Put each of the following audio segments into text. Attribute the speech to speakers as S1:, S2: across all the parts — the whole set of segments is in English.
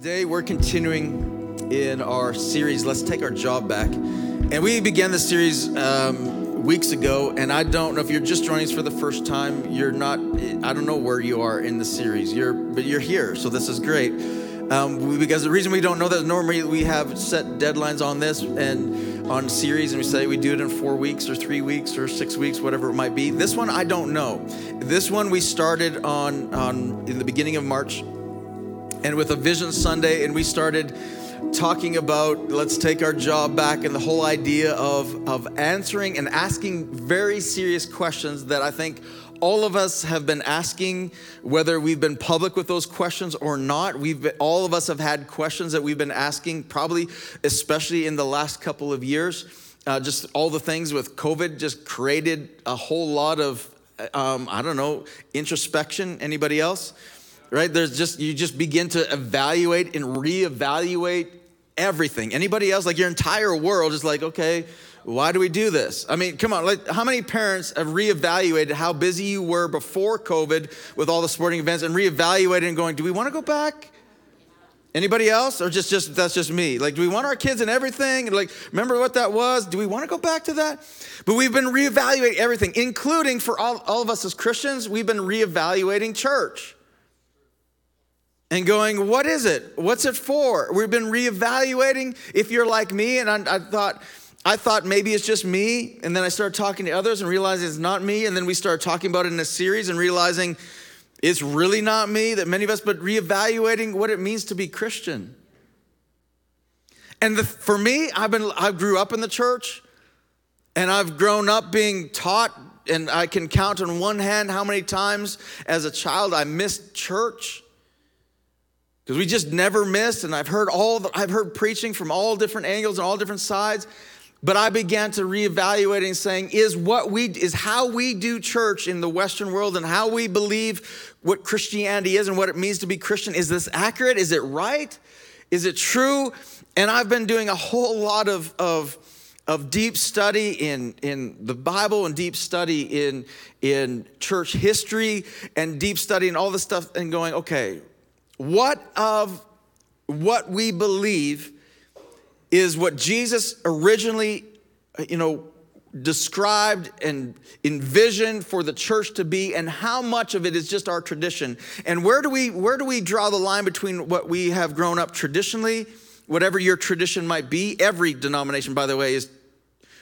S1: Today, we're continuing in our series, Let's Take Our Job Back. And we began this series um, weeks ago, and I don't know if you're just joining us for the first time, you're not, I don't know where you are in the series, you're, but you're here, so this is great. Um, because the reason we don't know that normally we have set deadlines on this and on series, and we say we do it in four weeks or three weeks or six weeks, whatever it might be. This one, I don't know. This one we started on, on in the beginning of March and with a Vision Sunday, and we started talking about let's take our job back and the whole idea of, of answering and asking very serious questions that I think all of us have been asking, whether we've been public with those questions or not. We've been, all of us have had questions that we've been asking, probably especially in the last couple of years. Uh, just all the things with COVID just created a whole lot of, um, I don't know, introspection. Anybody else? Right? There's just, you just begin to evaluate and reevaluate everything. Anybody else, like your entire world is like, okay, why do we do this? I mean, come on, like, how many parents have reevaluated how busy you were before COVID with all the sporting events and reevaluated and going, do we want to go back? Anybody else? Or just, just that's just me? Like, do we want our kids and everything? And Like, remember what that was? Do we want to go back to that? But we've been reevaluating everything, including for all, all of us as Christians, we've been reevaluating church and going, what is it? What's it for? We've been reevaluating. If you're like me, and I, I, thought, I thought maybe it's just me, and then I started talking to others and realizing it's not me, and then we started talking about it in a series and realizing it's really not me. That many of us, but reevaluating what it means to be Christian. And the, for me, I've been I grew up in the church, and I've grown up being taught, and I can count on one hand how many times as a child I missed church because we just never miss and i've heard all the, i've heard preaching from all different angles and all different sides but i began to reevaluate and saying is what we is how we do church in the western world and how we believe what christianity is and what it means to be christian is this accurate? Is it right? Is it true? And i've been doing a whole lot of of of deep study in, in the Bible and deep study in, in church history and deep study and all this stuff and going, okay, what of what we believe is what Jesus originally, you know, described and envisioned for the church to be and how much of it is just our tradition? And where do we where do we draw the line between what we have grown up traditionally whatever your tradition might be? Every denomination by the way is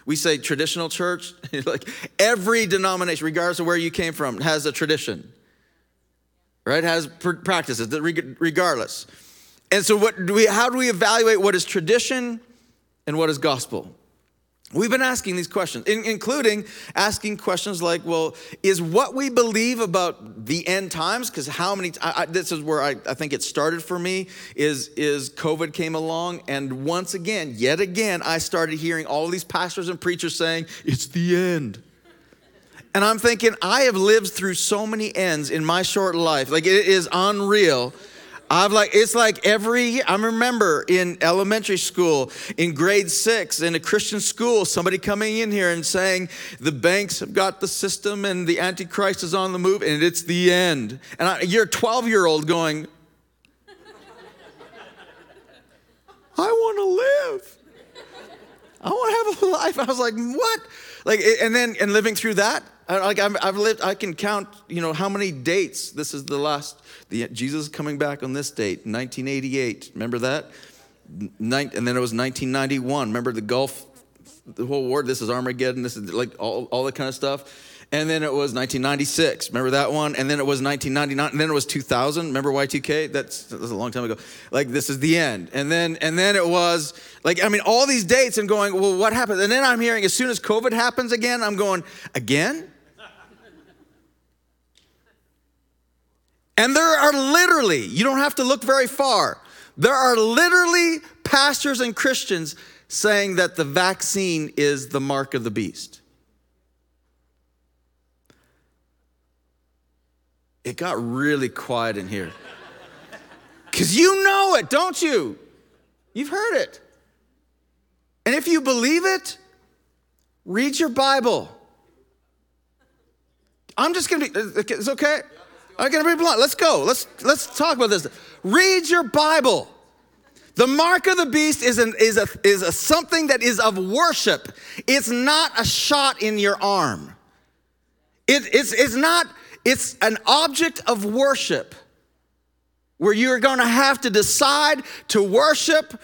S1: we say traditional church. Like every denomination regardless of where you came from has a tradition right? Has practices regardless. And so, what do we? How do we evaluate what is tradition and what is gospel? We've been asking these questions, including asking questions like, well, is what we believe about the end times? Because how many, I, I, this is where I, I think it started for me, is, is COVID came along. And once again, yet again, I started hearing all these pastors and preachers saying, it's the end. And I'm thinking, I have lived through so many ends in my short life. Like, it is unreal. I've like, it's like every. I remember in elementary school, in grade six, in a Christian school, somebody coming in here and saying, the banks have got the system and the Antichrist is on the move and it's the end. And I, you're a 12 year old going, I want to live. I want to have a life. I was like, what? Like, and then, and living through that, like I've, I've lived, I can count, you know, how many dates. This is the last, the, Jesus coming back on this date, 1988. Remember that? Nin, and then it was 1991. Remember the Gulf, the whole war? This is Armageddon. This is like all, all that kind of stuff. And then it was 1996. Remember that one? And then it was 1999. And then it was 2000. Remember Y2K? That's, that was a long time ago. Like this is the end. And then and then it was like I mean all these dates and going well what happened? And then I'm hearing as soon as COVID happens again, I'm going again. And there are literally, you don't have to look very far, there are literally pastors and Christians saying that the vaccine is the mark of the beast. It got really quiet in here. Because you know it, don't you? You've heard it. And if you believe it, read your Bible. I'm just gonna be, it's okay. I'm gonna be blunt. Let's go. Let's let's talk about this. Read your Bible. The mark of the beast is, an, is, a, is a something that is of worship. It's not a shot in your arm. It, it's, it's not, it's an object of worship where you're going to have to decide to worship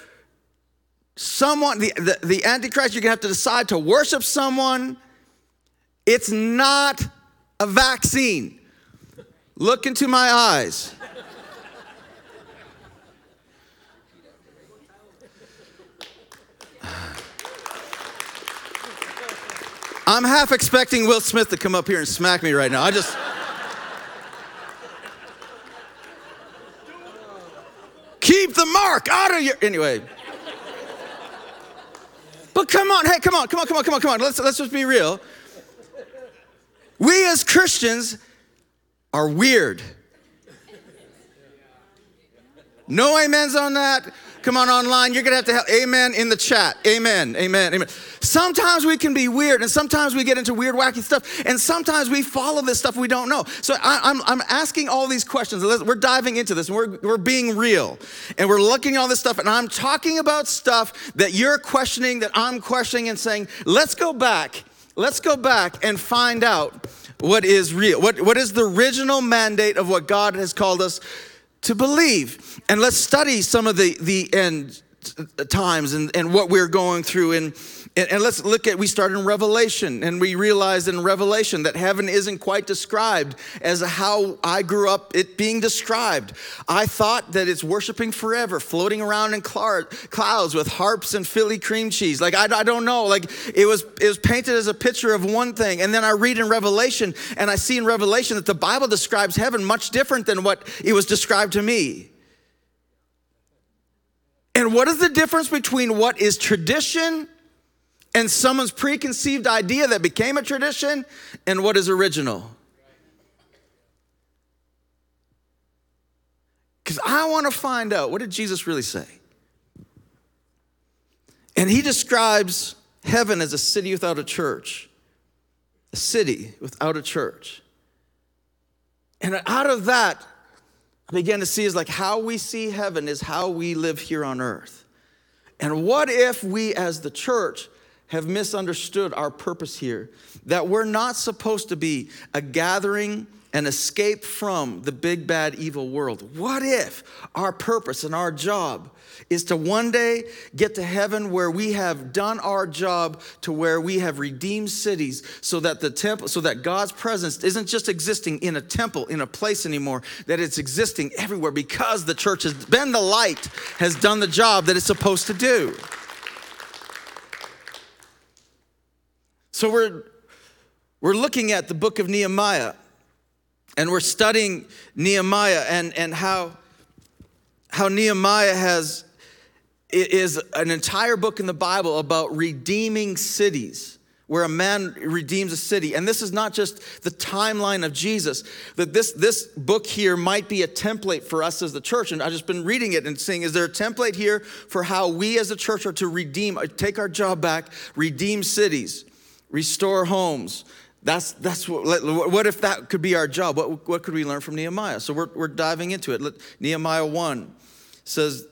S1: someone, the, the, the Antichrist, you're going to have to decide to worship someone. It's not a vaccine. Look into my eyes. I'm half expecting Will Smith to come up here and smack me right now. I just. Keep the mark out of your. Anyway. But come on, hey, come on, come on, come on, come on, come on. Let's, let's just be real. We as Christians are weird. No amens on that. Come on online. You're going to have to have amen in the chat. Amen. Amen. Amen. Sometimes we can be weird and sometimes we get into weird, wacky stuff. And sometimes we follow this stuff we don't know. So I, am I'm, I'm asking all these questions. We're diving into this and we're, we're being real. And we're looking at all this stuff. And I'm talking about stuff that you're questioning, that I'm questioning, and saying, let's go back. Let's go back and find out what is real. What, what is the original mandate of what God has called us to believe. And let's study some of the, the end times and, and what we're going through. And, and, and let's look at, we start in Revelation, and we realize in Revelation that heaven isn't quite described as how I grew up it being described. I thought that it's worshiping forever, floating around in clouds with harps and Philly cream cheese. Like, I, I don't know. Like, it was, it was painted as a picture of one thing. And then I read in Revelation, and I see in Revelation that the Bible describes heaven much different than what it was described to me. And what is the difference between what is tradition and someone's preconceived idea that became a tradition and what is original? Because I want to find out what did Jesus really say? And he describes heaven as a city without a church, a city without a church. And out of that, I began to see is like how we see heaven is how we live here on earth. And what if we as the church have misunderstood our purpose here? That we're not supposed to be a gathering and escape from the big bad evil world. What if our purpose and our job is to one day get to heaven where we have done our job to where we have redeemed cities so that the temple so that God's presence isn't just existing in a temple in a place anymore that it's existing everywhere because the church has been the light has done the job that it's supposed to do. So we're we're looking at the book of Nehemiah and we're studying Nehemiah and, and how, how Nehemiah has is an entire book in the Bible about redeeming cities where a man redeems a city. And this is not just the timeline of Jesus, that this, this book here might be a template for us as the church. And I've just been reading it and seeing, is there a template here for how we as a church are to redeem, take our job back, redeem cities, restore homes, that's, that's what, what if that could be our job? What, what could we learn from Nehemiah? So we're, we're diving into it. Nehemiah 1 says,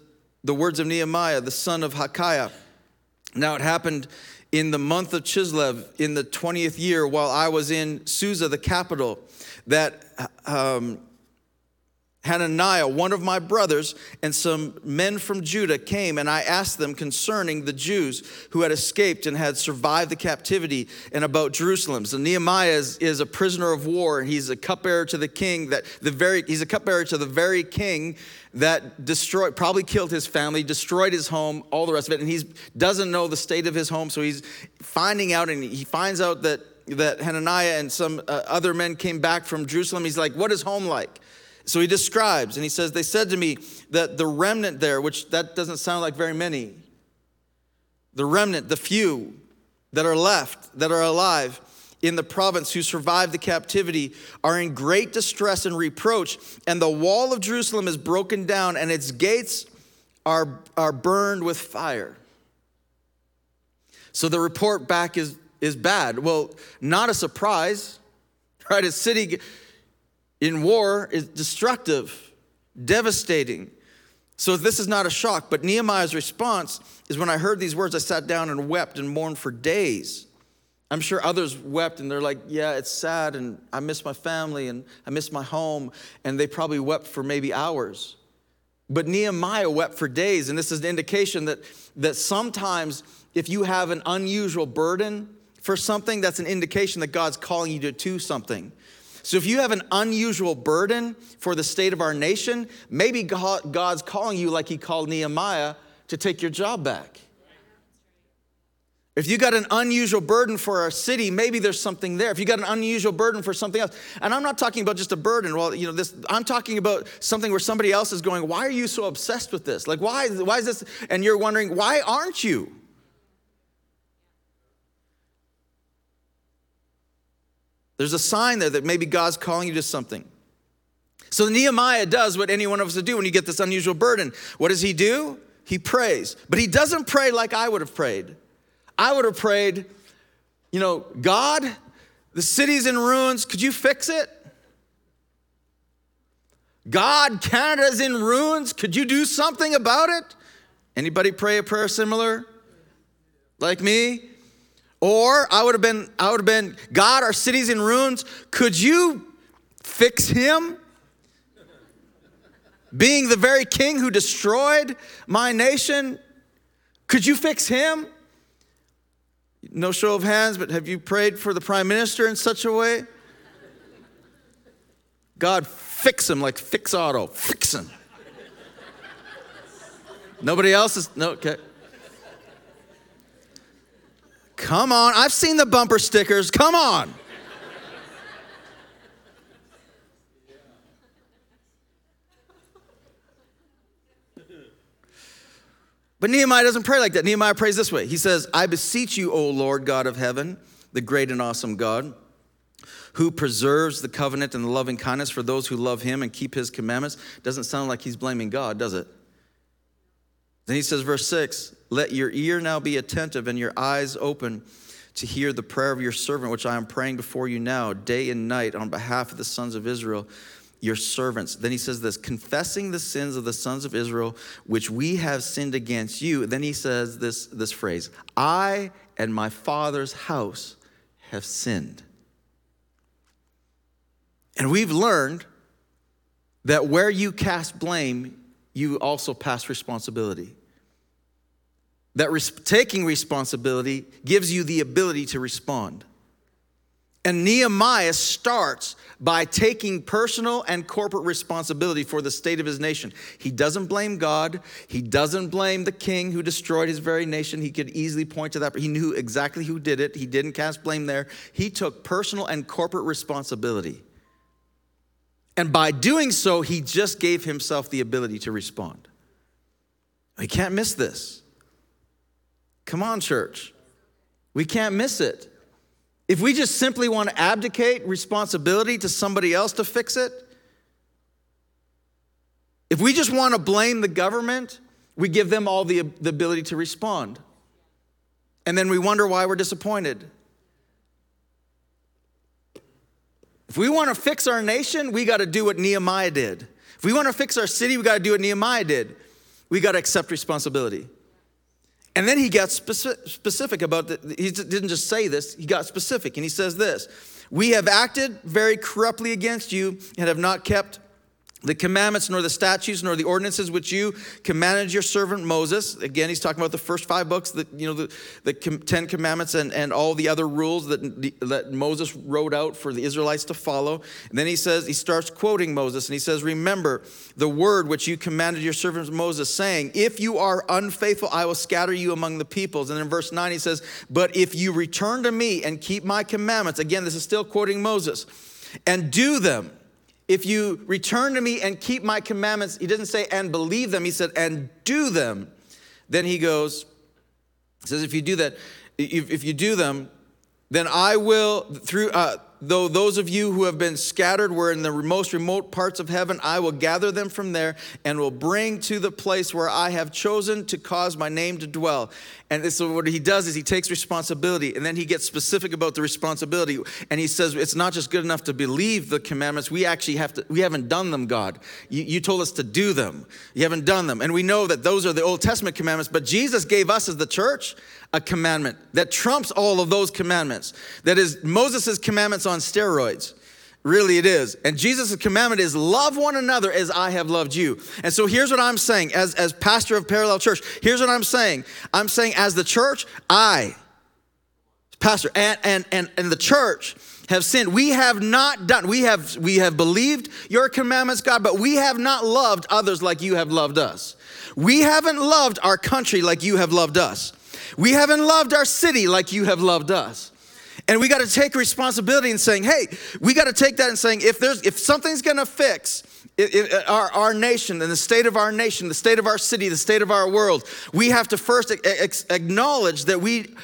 S1: the words of Nehemiah, the son of Hacaliah. Now it happened in the month of Chislev in the 20th year while I was in Susa, the capital, that um, Hananiah, one of my brothers, and some men from Judah came, and I asked them concerning the Jews who had escaped and had survived the captivity and about Jerusalem. So Nehemiah is, is a prisoner of war, and he's a cupbearer to the king that the very he's a cupbearer to the very king that destroyed, probably killed his family, destroyed his home, all the rest of it, and he doesn't know the state of his home, so he's finding out, and he finds out that that Hananiah and some uh, other men came back from Jerusalem. He's like, "What is home like?" So he describes, and he says, They said to me that the remnant there, which that doesn't sound like very many, the remnant, the few that are left, that are alive in the province who survived the captivity, are in great distress and reproach, and the wall of Jerusalem is broken down, and its gates are, are burned with fire. So the report back is, is bad. Well, not a surprise, right? A city in war is destructive, devastating. So this is not a shock, but Nehemiah's response is when I heard these words, I sat down and wept and mourned for days. I'm sure others wept and they're like, yeah, it's sad and I miss my family and I miss my home. And they probably wept for maybe hours. But Nehemiah wept for days. And this is an indication that, that sometimes if you have an unusual burden for something, that's an indication that God's calling you to do something. So if you have an unusual burden for the state of our nation, maybe God's calling you, like he called Nehemiah, to take your job back. If you got an unusual burden for our city, maybe there's something there. If you got an unusual burden for something else, and I'm not talking about just a burden. Well, you know, this I'm talking about something where somebody else is going, "Why are you so obsessed with this? Like, why? Why is this?" And you're wondering, "Why aren't you?" There's a sign there that maybe God's calling you to something. So Nehemiah does what any one of us would do when you get this unusual burden. What does he do? He prays, but he doesn't pray like I would have prayed. I would have prayed, you know, God, the city's in ruins. Could you fix it? God, Canada's in ruins. Could you do something about it? Anybody pray a prayer similar? Like me? Or I would have been, I would have been, God, our city's in ruins. Could you fix him? Being the very king who destroyed my nation, could you fix him? No show of hands, but have you prayed for the prime minister in such a way? God, fix him like fix auto, fix him. Nobody else is, no, okay. Come on, I've seen the bumper stickers, come on. But Nehemiah doesn't pray like that. Nehemiah prays this way He says, I beseech you, O Lord God of heaven, the great and awesome God, who preserves the covenant and the loving kindness for those who love him and keep his commandments. Doesn't sound like he's blaming God, does it? Then he says, verse 6 Let your ear now be attentive and your eyes open to hear the prayer of your servant, which I am praying before you now, day and night, on behalf of the sons of Israel your servants. Then he says this confessing the sins of the sons of Israel, which we have sinned against you. Then he says this, this phrase I and my father's house have sinned. And we've learned that where you cast blame, you also pass responsibility. That res- taking responsibility gives you the ability to respond. And Nehemiah starts by taking personal and corporate responsibility for the state of his nation. He doesn't blame God. He doesn't blame the king who destroyed his very nation. He could easily point to that, but he knew exactly who did it. He didn't cast blame there. He took personal and corporate responsibility. And by doing so, he just gave himself the ability to respond. We can't miss this. Come on, church. We can't miss it. If we just simply want to abdicate responsibility to somebody else to fix it, if we just want to blame the government, we give them all the, the ability to respond. And then we wonder why we're disappointed. If we want to fix our nation, we got to do what Nehemiah did. If we want to fix our city, we got to do what Nehemiah did. We got to accept responsibility. And then he got specific about the, he didn't just say this, he got specific. And he says this We have acted very corruptly against you and have not kept the commandments, nor the statutes, nor the ordinances which you commanded your servant Moses. Again, he's talking about the first five books, that you know, the, the Ten Commandments and, and all the other rules that, that Moses wrote out for the Israelites to follow. And then he says, he starts quoting Moses, and he says, Remember the word which you commanded your servant Moses, saying, If you are unfaithful, I will scatter you among the peoples. And in verse 9, he says, But if you return to me and keep my commandments, again, this is still quoting Moses, and do them, if you return to me and keep my commandments, he doesn't say and believe them, he said and do them. Then he goes, he says, if you do that, if, if you do them, then I will, through, uh, though those of you who have been scattered were in the most remote parts of heaven, I will gather them from there and will bring to the place where I have chosen to cause my name to dwell. And so what he does is he takes responsibility and then he gets specific about the responsibility. And he says, it's not just good enough to believe the commandments. We actually have to, we haven't done them, God. You, you told us to do them. You haven't done them. And we know that those are the Old Testament commandments, but Jesus gave us as the church a commandment that trumps all of those commandments. That is Moses' commandments on steroids. Really, it is. And Jesus' commandment is love one another as I have loved you. And so here's what I'm saying as, as pastor of Parallel Church. Here's what I'm saying. I'm saying, as the church, I, pastor, and, and, and, and the church have sinned. We have not done, we have, we have believed your commandments, God, but we have not loved others like you have loved us. We haven't loved our country like you have loved us. We haven't loved our city like you have loved us. And we got to take responsibility in saying, hey, we got to take that and saying, if there's if something's going to fix it, it, our, our nation and the state of our nation, the state of our city, the state of our world, we have to first acknowledge that we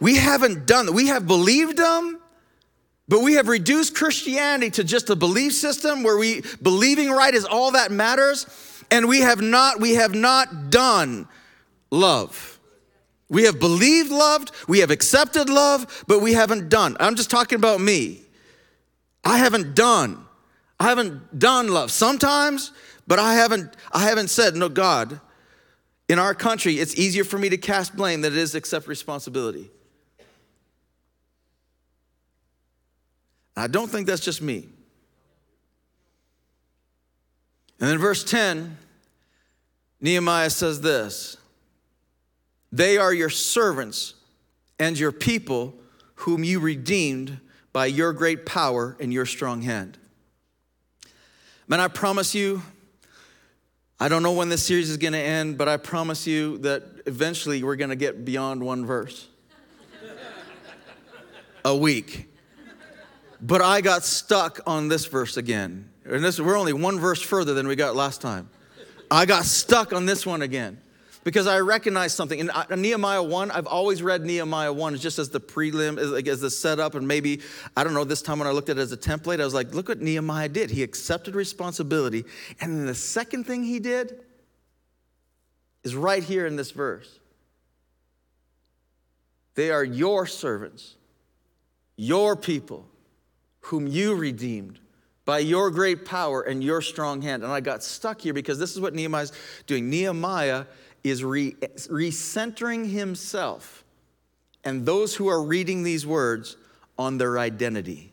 S1: we haven't done that. We have believed them, but we have reduced Christianity to just a belief system where we believing right is all that matters, and we have not we have not done love. We have believed loved, we have accepted love, but we haven't done. I'm just talking about me. I haven't done. I haven't done love. Sometimes, but I haven't I haven't said, "No, God, in our country, it's easier for me to cast blame than it is to accept responsibility." I don't think that's just me. And then verse 10, Nehemiah says this they are your servants and your people whom you redeemed by your great power and your strong hand. Man, I promise you, I don't know when this series is going to end, but I promise you that eventually we're going to get beyond one verse a week. But I got stuck on this verse again. And this, we're only one verse further than we got last time. I got stuck on this one again because I recognize something. In Nehemiah 1, I've always read Nehemiah 1 just as the prelim, as, like, as the setup, and maybe, I don't know, this time when I looked at it as a template, I was like, look what Nehemiah did. He accepted responsibility. And then the second thing he did is right here in this verse. They are your servants, your people, whom you redeemed by your great power and your strong hand. And I got stuck here because this is what Nehemiah's doing. Nehemiah is re- recentering himself and those who are reading these words on their identity.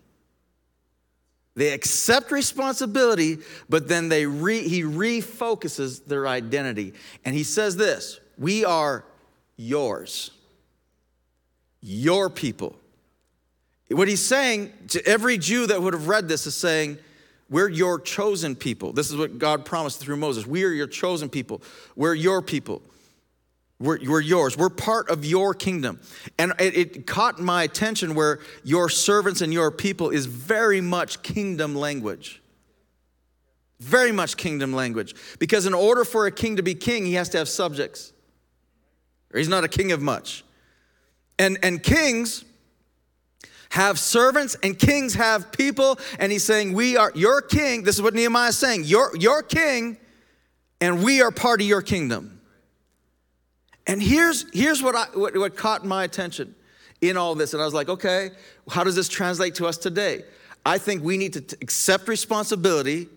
S1: They accept responsibility, but then they re- he refocuses their identity. And he says this We are yours, your people. What he's saying to every Jew that would have read this is saying, we're your chosen people. This is what God promised through Moses. We are your chosen people. We're your people. We're, we're yours. We're part of your kingdom. And it, it caught my attention where your servants and your people is very much kingdom language. Very much kingdom language. Because in order for a king to be king, he has to have subjects. Or he's not a king of much. And, and kings have servants and kings have people. And he's saying, We are your king. This is what Nehemiah is saying. You're your king, and we are part of your kingdom. And here's, here's what, I, what, what caught my attention in all this. And I was like, okay, how does this translate to us today? I think we need to t- accept responsibility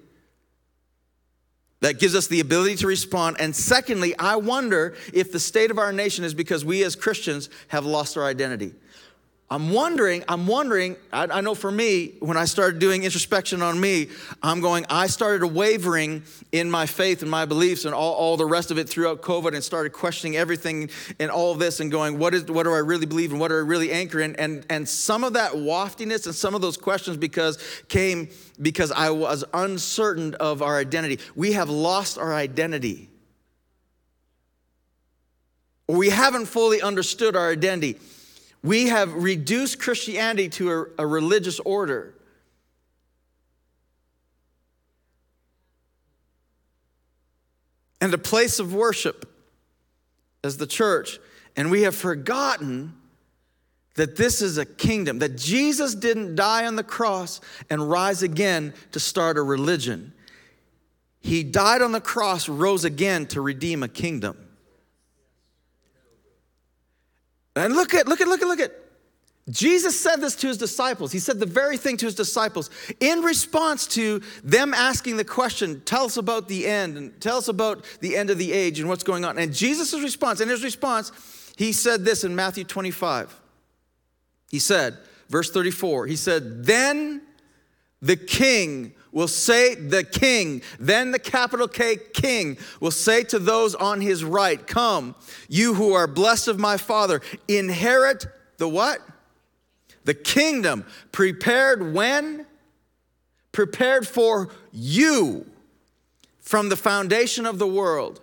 S1: that gives us the ability to respond. And secondly, I wonder if the state of our nation is because we as Christians have lost our identity. I'm wondering, I'm wondering, I, I, know for me, when I started doing introspection on me, I'm going, I started wavering in my faith and my beliefs and all, all the rest of it throughout COVID and started questioning everything and all this and going, what, is, what do I really believe and what do I really anchor in? And, and some of that waftiness and some of those questions because came because I was uncertain of our identity. We have lost our identity. We haven't fully understood our identity. We have reduced Christianity to a, a religious order. And a place of worship as the church. And we have forgotten that this is a kingdom, that Jesus didn't die on the cross and rise again to start a religion. He died on the cross, rose again to redeem a kingdom. And look at, look at, look at, look at. Jesus said this to his disciples. He said the very thing to his disciples in response to them asking the question, Tell us about the end and tell us about the end of the age and what's going on. And Jesus' response, in his response, he said this in Matthew 25. He said, verse 34, he said, Then the king will say, the king, then the capital K king, will say to those on his right, Come, you who are blessed of my father, inherit the what? The kingdom prepared when? Prepared for you from the foundation of the world.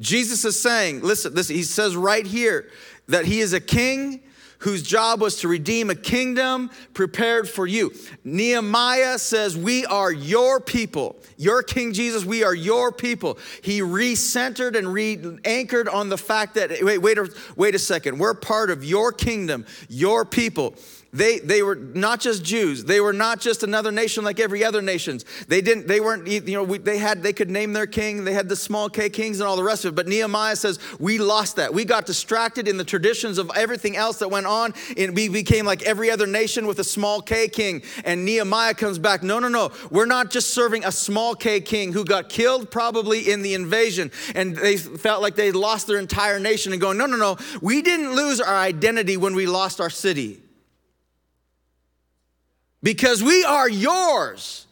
S1: Jesus is saying, listen, listen, he says right here that he is a king whose job was to redeem a kingdom prepared for you. Nehemiah says, We are your people. Your King Jesus, we are your people. He recentered and re anchored on the fact that, wait, wait, wait a second, we're part of your kingdom, your people. They, they were not just Jews. They were not just another nation like every other nations. They didn't, they weren't, you know, we, they had, they could name their king. They had the small K kings and all the rest of it. But Nehemiah says, we lost that. We got distracted in the traditions of everything else that went on. And we became like every other nation with a small K king. And Nehemiah comes back, no, no, no. We're not just serving a small K king who got killed probably in the invasion. And they felt like they lost their entire nation and going, no, no, no. We didn't lose our identity when we lost our city because we are yours.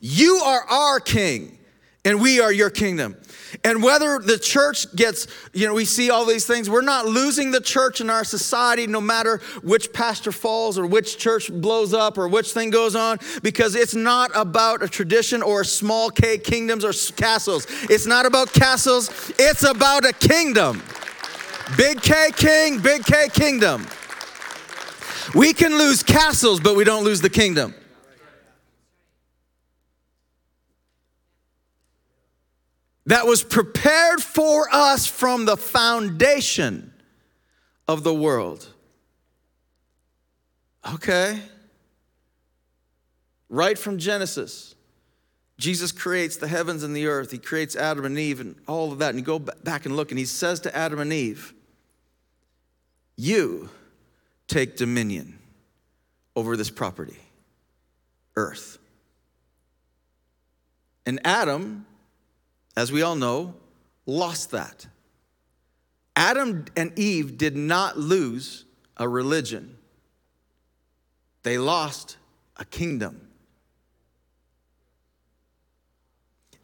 S1: You are our king, and we are your kingdom. And whether the church gets, you know, we see all these things, we're not losing the church in our society no matter which pastor falls or which church blows up or which thing goes on, because it's not about a tradition or small K kingdoms or castles. It's not about castles, it's about a kingdom. Big K king, big K kingdom. We can lose castles, but we don't lose the kingdom. That was prepared for us from the foundation of the world. Okay. Right from Genesis, Jesus creates the heavens and the earth. He creates Adam and Eve and all of that. And you go back and look, and he says to Adam and Eve, You take dominion over this property, earth. And Adam, as we all know, lost that. Adam and Eve did not lose a religion, they lost a kingdom.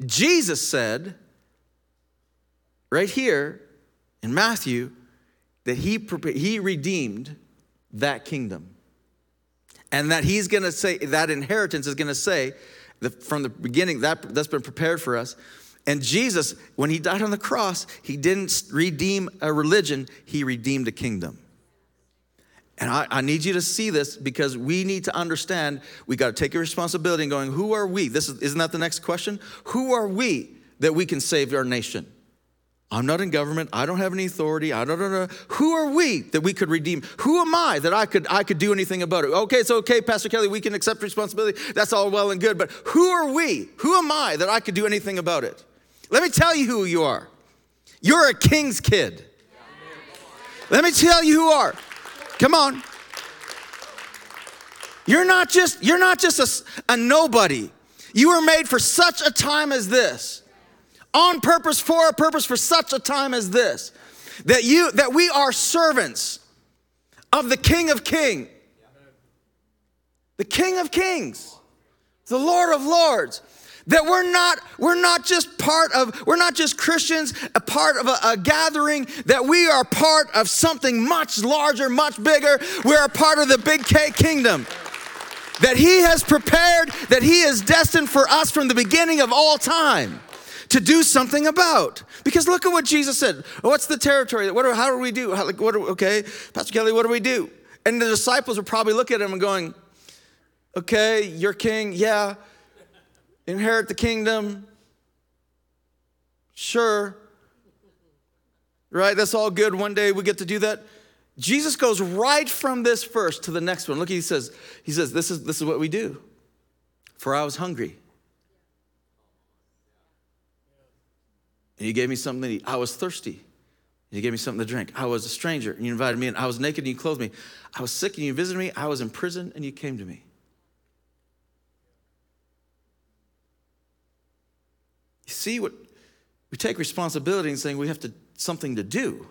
S1: Jesus said, right here in Matthew, that he, he redeemed that kingdom. And that he's gonna say, that inheritance is gonna say, that from the beginning, that, that's been prepared for us. And Jesus, when he died on the cross, he didn't redeem a religion, he redeemed a kingdom. And I, I, need you to see this because we need to understand we got to take a responsibility and going, who are we? This is, isn't that the next question? Who are we that we can save our nation? I'm not in government. I don't have any authority. I don't know. Who are we that we could redeem? Who am I that I could I could do anything about it? Okay, it's okay, Pastor Kelly. We can accept responsibility. That's all well and good. But who are we? Who am I that I could do anything about it? Let me tell you who you are. You're a king's kid. Let me tell you who are. Come on. You're not just you're not just a, a nobody. You were made for such a time as this on purpose for a purpose for such a time as this that you that we are servants of the king of king. The king of kings. The lord of lords. That we're not we're not just part of we're not just christians a part of a, a, gathering that we are part of something much larger much bigger. We're a part of the big k kingdom. That he has prepared that he is destined for us from the beginning of all time to do something about. Because look at what Jesus said. What's the territory? What, how do we do? How, like, what okay, Pastor Kelly, what do we do? And the disciples would probably look at him and going, okay, you're king, yeah. Inherit the kingdom. Sure. Right? That's all good. One day we get to do that. Jesus goes right from this verse to the next one. Look, he says, he says, this is, this is what we do. For I was hungry. And you gave me something to eat. I was thirsty. You gave me something to drink. I was a stranger and you invited me in. I was naked and you clothed me. I was sick and you visited me. I was in prison and you came to me. You see what we take responsibility and saying we have to something to do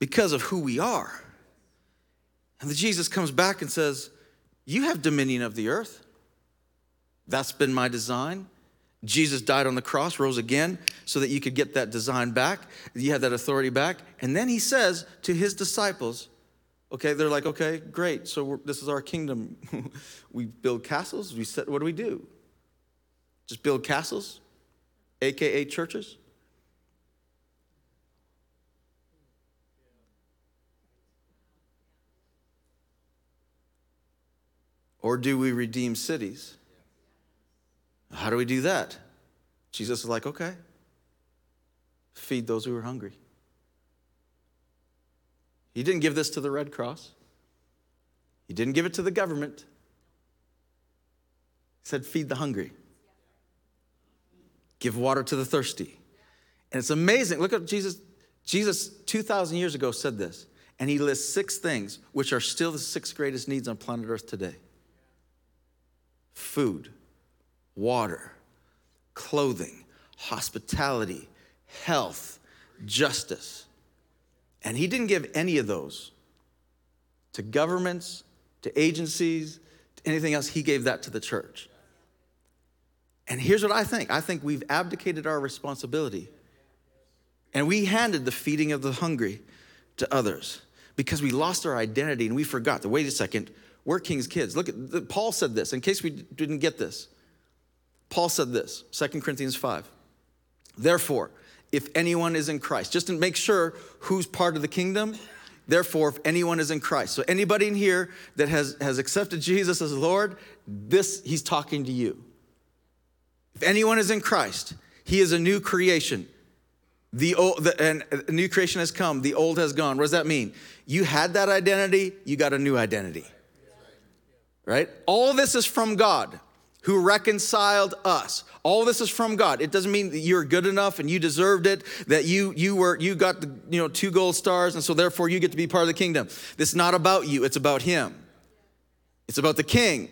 S1: because of who we are. And then Jesus comes back and says, You have dominion of the earth. That's been my design. Jesus died on the cross, rose again, so that you could get that design back. You have that authority back. And then he says to his disciples, okay, they're like, okay, great. So this is our kingdom. we build castles. We set, what do we do? Just build castles, AKA churches? Or do we redeem cities? How do we do that? Jesus is like, okay, feed those who are hungry. He didn't give this to the Red Cross, he didn't give it to the government. He said, feed the hungry, give water to the thirsty. And it's amazing. Look at Jesus. Jesus, 2,000 years ago, said this, and he lists six things which are still the six greatest needs on planet Earth today food water, clothing, hospitality, health, justice. And he didn't give any of those to governments, to agencies, to anything else. He gave that to the church. And here's what I think I think we've abdicated our responsibility and we handed the feeding of the hungry to others because we lost our identity and we forgot to wait a second, we're king's kids. Look at Paul said this in case we didn't get this. Paul said this, 2 Corinthians 5. Therefore, if anyone is in Christ, just to make sure who's part of the kingdom, therefore, if anyone is in Christ. So anybody in here that has, has accepted Jesus as Lord, this he's talking to you. If anyone is in Christ, he is a new creation. The old the, and a new creation has come, the old has gone. What does that mean? You had that identity, you got a new identity. Right? All this is from God who reconciled us. All this is from God. It doesn't mean that you're good enough and you deserved it, that you you were you got the, you know two gold stars and so therefore you get to be part of the kingdom. This is not about you, it's about him. It's about the king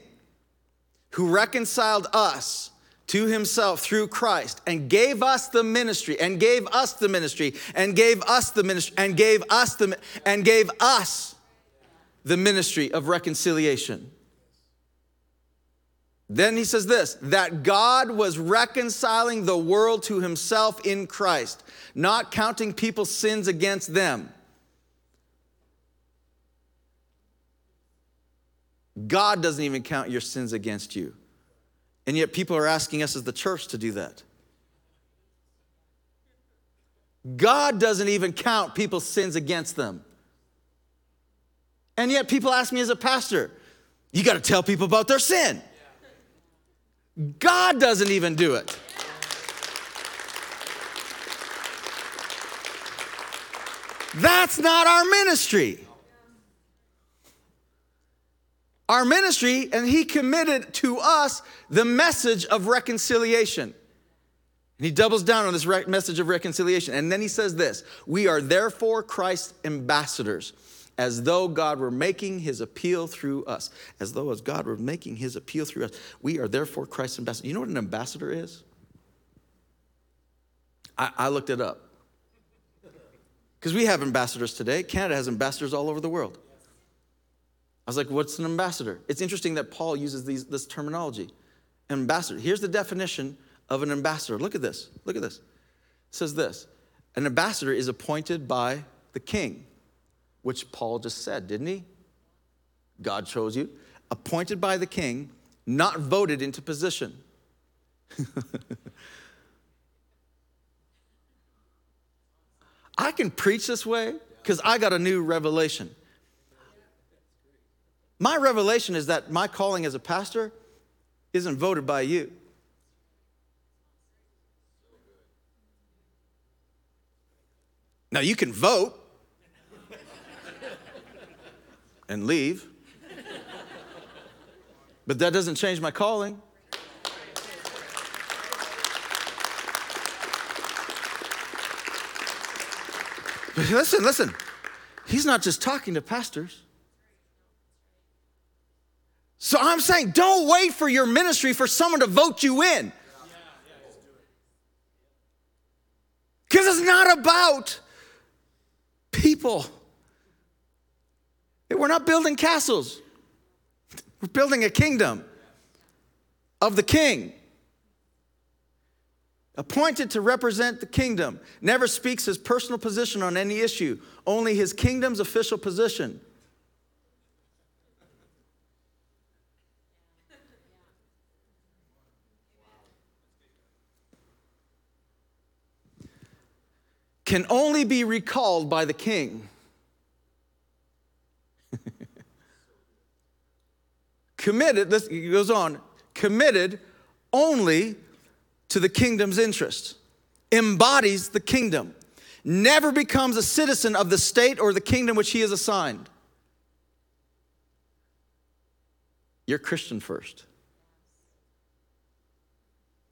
S1: who reconciled us to himself through Christ and gave us the ministry and gave us the ministry and gave us the ministry and gave us the and gave us the ministry of reconciliation. Then he says this that God was reconciling the world to himself in Christ, not counting people's sins against them. God doesn't even count your sins against you. And yet people are asking us as the church to do that. God doesn't even count people's sins against them. And yet people ask me as a pastor, you got to tell people about their sin. God doesn't even do it. That's not our ministry. Our ministry, and He committed to us the message of reconciliation. And He doubles down on this message of reconciliation. And then He says this We are therefore Christ's ambassadors as though God were making his appeal through us. As though as God were making his appeal through us. We are therefore Christ's ambassador. You know what an ambassador is? I, I looked it up. Because we have ambassadors today. Canada has ambassadors all over the world. I was like, what's an ambassador? It's interesting that Paul uses these, this terminology. Ambassador. Here's the definition of an ambassador. Look at this. Look at this. It says this An ambassador is appointed by the king which Paul just said, didn't he? God chose you, appointed by the king, not voted into position. I can preach this way because I got a new revelation. My revelation is that my calling as a pastor isn't voted by you. Now, you can vote, and leave. but that doesn't change my calling. But listen, listen. He's not just talking to pastors. So I'm saying, don't wait for your ministry for someone to vote you in. Because it's not about people. We're not building castles, we're building a kingdom of the king. Appointed to represent the kingdom, never speaks his personal position on any issue, only his kingdom's official position. can only be recalled by the king. Committed, this goes on, committed only to the kingdom's interest, embodies the kingdom, never becomes a citizen of the state or the kingdom which he is assigned. You're Christian first.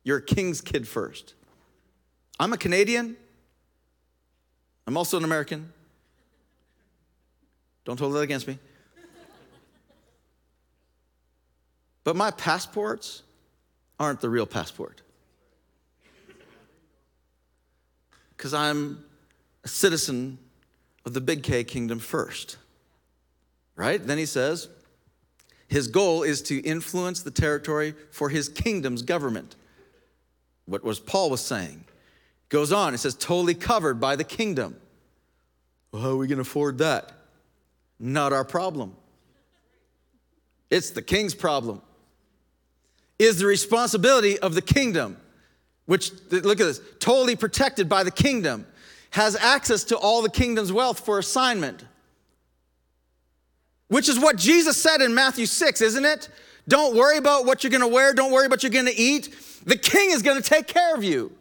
S1: You're a king's kid first. I'm a Canadian. I'm also an American. Don't hold that against me. But my passports aren't the real passport. Because I'm a citizen of the big K kingdom first. Right? Then he says, his goal is to influence the territory for his kingdom's government. What was Paul was saying. Goes on, it says, totally covered by the kingdom. Well, how are we going to afford that? Not our problem. It's the king's problem. Is the responsibility of the kingdom, which, look at this, totally protected by the kingdom, has access to all the kingdom's wealth for assignment. Which is what Jesus said in Matthew 6, isn't it? Don't worry about what you're gonna wear, don't worry about what you're gonna eat. The king is gonna take care of you.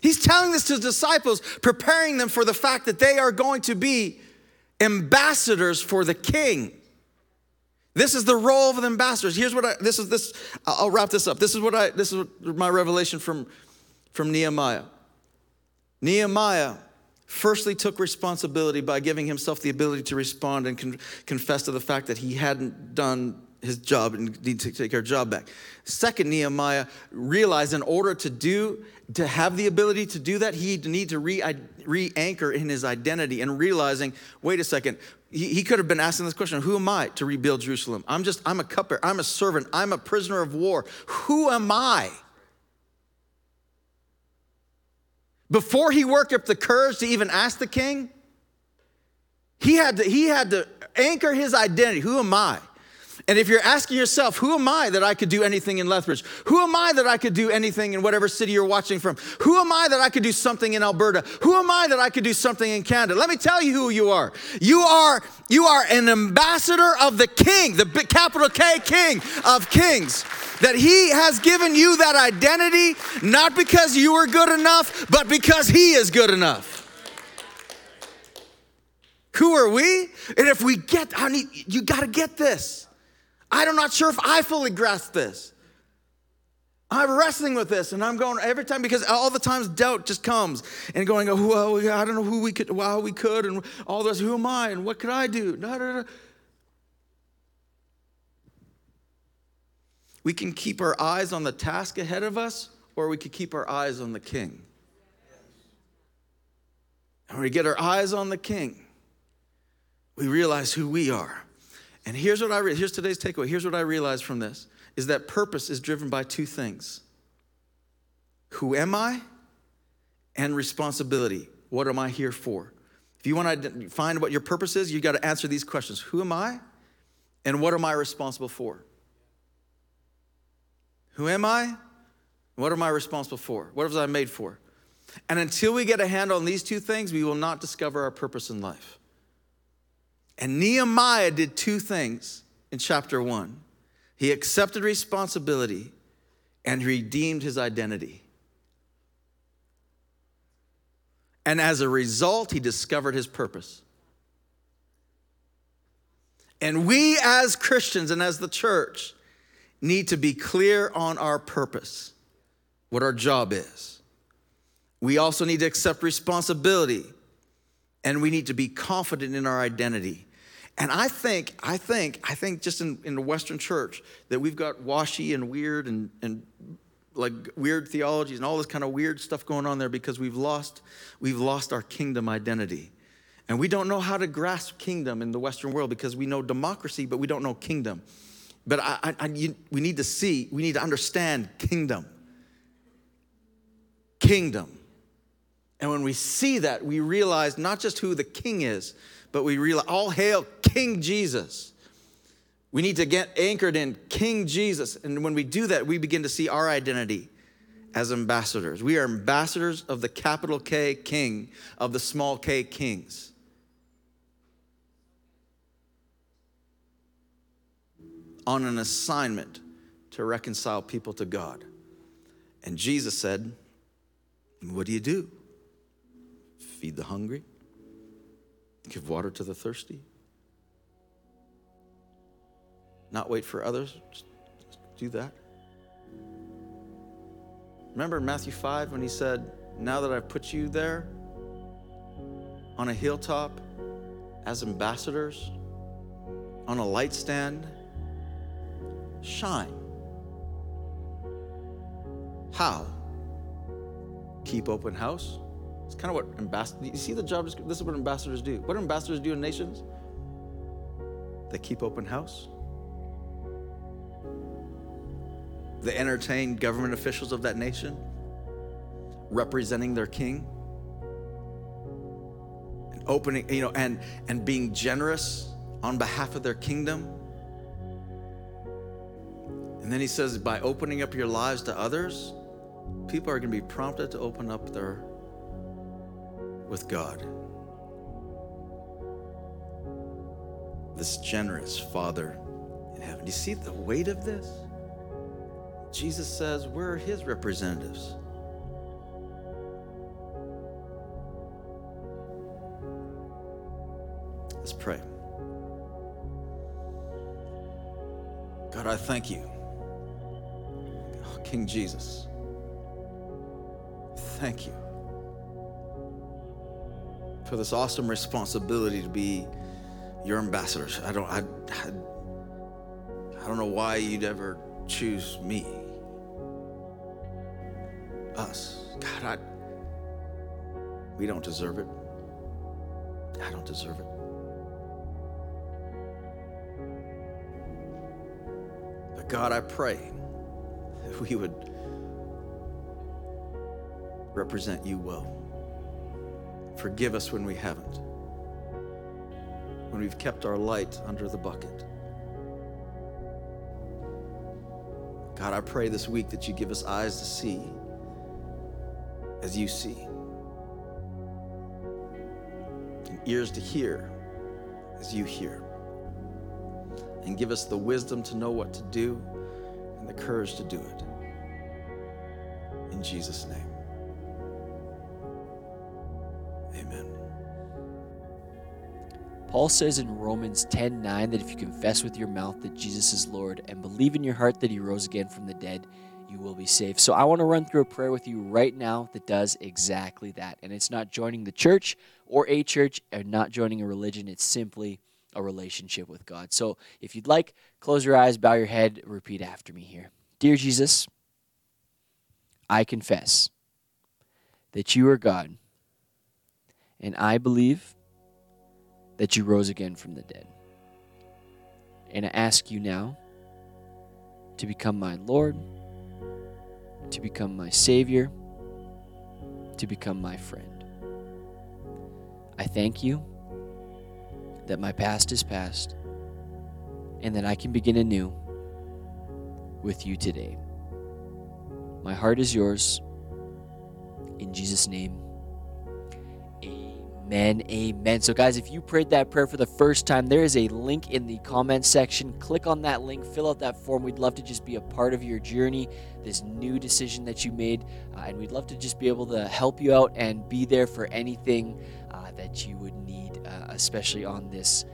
S1: He's telling this to his disciples, preparing them for the fact that they are going to be ambassadors for the king. This is the role of the ambassadors. Here's what I this is this I'll wrap this up. This is what I this is my revelation from from Nehemiah. Nehemiah firstly took responsibility by giving himself the ability to respond and con- confess to the fact that he hadn't done his job and need to take our job back. Second, Nehemiah realized in order to do, to have the ability to do that, he'd need to re, re-anchor in his identity and realizing, wait a second, he, he could have been asking this question, who am I to rebuild Jerusalem? I'm just, I'm a cupbearer, I'm a servant, I'm a prisoner of war. Who am I? Before he worked up the courage to even ask the king, he had to, he had to anchor his identity. Who am I? And if you're asking yourself, who am I that I could do anything in Lethbridge? Who am I that I could do anything in whatever city you're watching from? Who am I that I could do something in Alberta? Who am I that I could do something in Canada? Let me tell you who you are. You are you are an ambassador of the King, the capital K King of Kings. That he has given you that identity not because you are good enough, but because he is good enough. Who are we? And if we get, I need, you got to get this. I'm not sure if I fully grasp this. I'm wrestling with this and I'm going every time because all the times doubt just comes and going, oh, well, I don't know who we could, how we could, and all this, who am I and what could I do? Da, da, da. We can keep our eyes on the task ahead of us or we could keep our eyes on the king. And when we get our eyes on the king, we realize who we are. And here's what I re- here's today's takeaway. Here's what I realized from this is that purpose is driven by two things. Who am I? And responsibility. What am I here for? If you want to find what your purpose is, you got to answer these questions. Who am I? And what am I responsible for? Who am I? What am I responsible for? What was I made for? And until we get a handle on these two things, we will not discover our purpose in life. And Nehemiah did two things in chapter one he accepted responsibility and redeemed his identity. And as a result, he discovered his purpose. And we as Christians and as the church need to be clear on our purpose, what our job is. We also need to accept responsibility and we need to be confident in our identity. And I think, I think, I think just in, in the Western church that we've got washy and weird and, and like weird theologies and all this kind of weird stuff going on there because we've lost, we've lost our kingdom identity. And we don't know how to grasp kingdom in the Western world because we know democracy, but we don't know kingdom. But I, I, I, you, we need to see, we need to understand kingdom. Kingdom. And when we see that, we realize not just who the king is, but we realize, all hail King Jesus. We need to get anchored in King Jesus. And when we do that, we begin to see our identity as ambassadors. We are ambassadors of the capital K King, of the small k kings. on an assignment to reconcile people to God. And Jesus said, What do you do? Feed the hungry, give water to the thirsty, not wait for others, just do that. Remember Matthew 5 when he said, Now that I've put you there on a hilltop as ambassadors, on a light stand, shine. How? Keep open house. It's kind of what ambassadors, you see the job, this is what ambassadors do. What do ambassadors do in nations? They keep open house. They entertain government officials of that nation, representing their king. And opening, you know, and, and being generous on behalf of their kingdom and then he says, by opening up your lives to others, people are going to be prompted to open up their with God. This generous Father in heaven. You see the weight of this? Jesus says we're his representatives. Let's pray. God, I thank you King Jesus. Thank you for this awesome responsibility to be your ambassadors. I don't, I, I, I don't know why you'd ever choose me, God, we don't deserve it. I don't deserve it. But God, I pray that we would represent you well. Forgive us when we haven't, when we've kept our light under the bucket. God, I pray this week that you give us eyes to see as you see, and ears to hear as you hear, and give us the wisdom to know what to do and the courage to do it. In Jesus' name. Amen.
S2: Paul says in Romans 10 9 that if you confess with your mouth that Jesus is Lord and believe in your heart that he rose again from the dead, you will be saved. So I want to run through a prayer with you right now that does exactly that. And it's not joining the church or a church or not joining a religion, it's simply a relationship with God. So if you'd like, close your eyes, bow your head, repeat after me here. Dear Jesus, I confess that you are God, and I believe that you rose again from the dead. And I ask you now to become my Lord, to become my Savior, to become my friend. I thank you that my past is past and that I can begin anew with you today. My heart is yours. In Jesus' name, amen. Amen. So, guys, if you prayed that prayer for the first time, there is a link in the comments section. Click on that link, fill out that form. We'd love to just be a part of your journey, this new decision that you made. Uh, and we'd love to just be able to help you out and be there for anything uh, that you would need, uh, especially on this